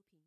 出品。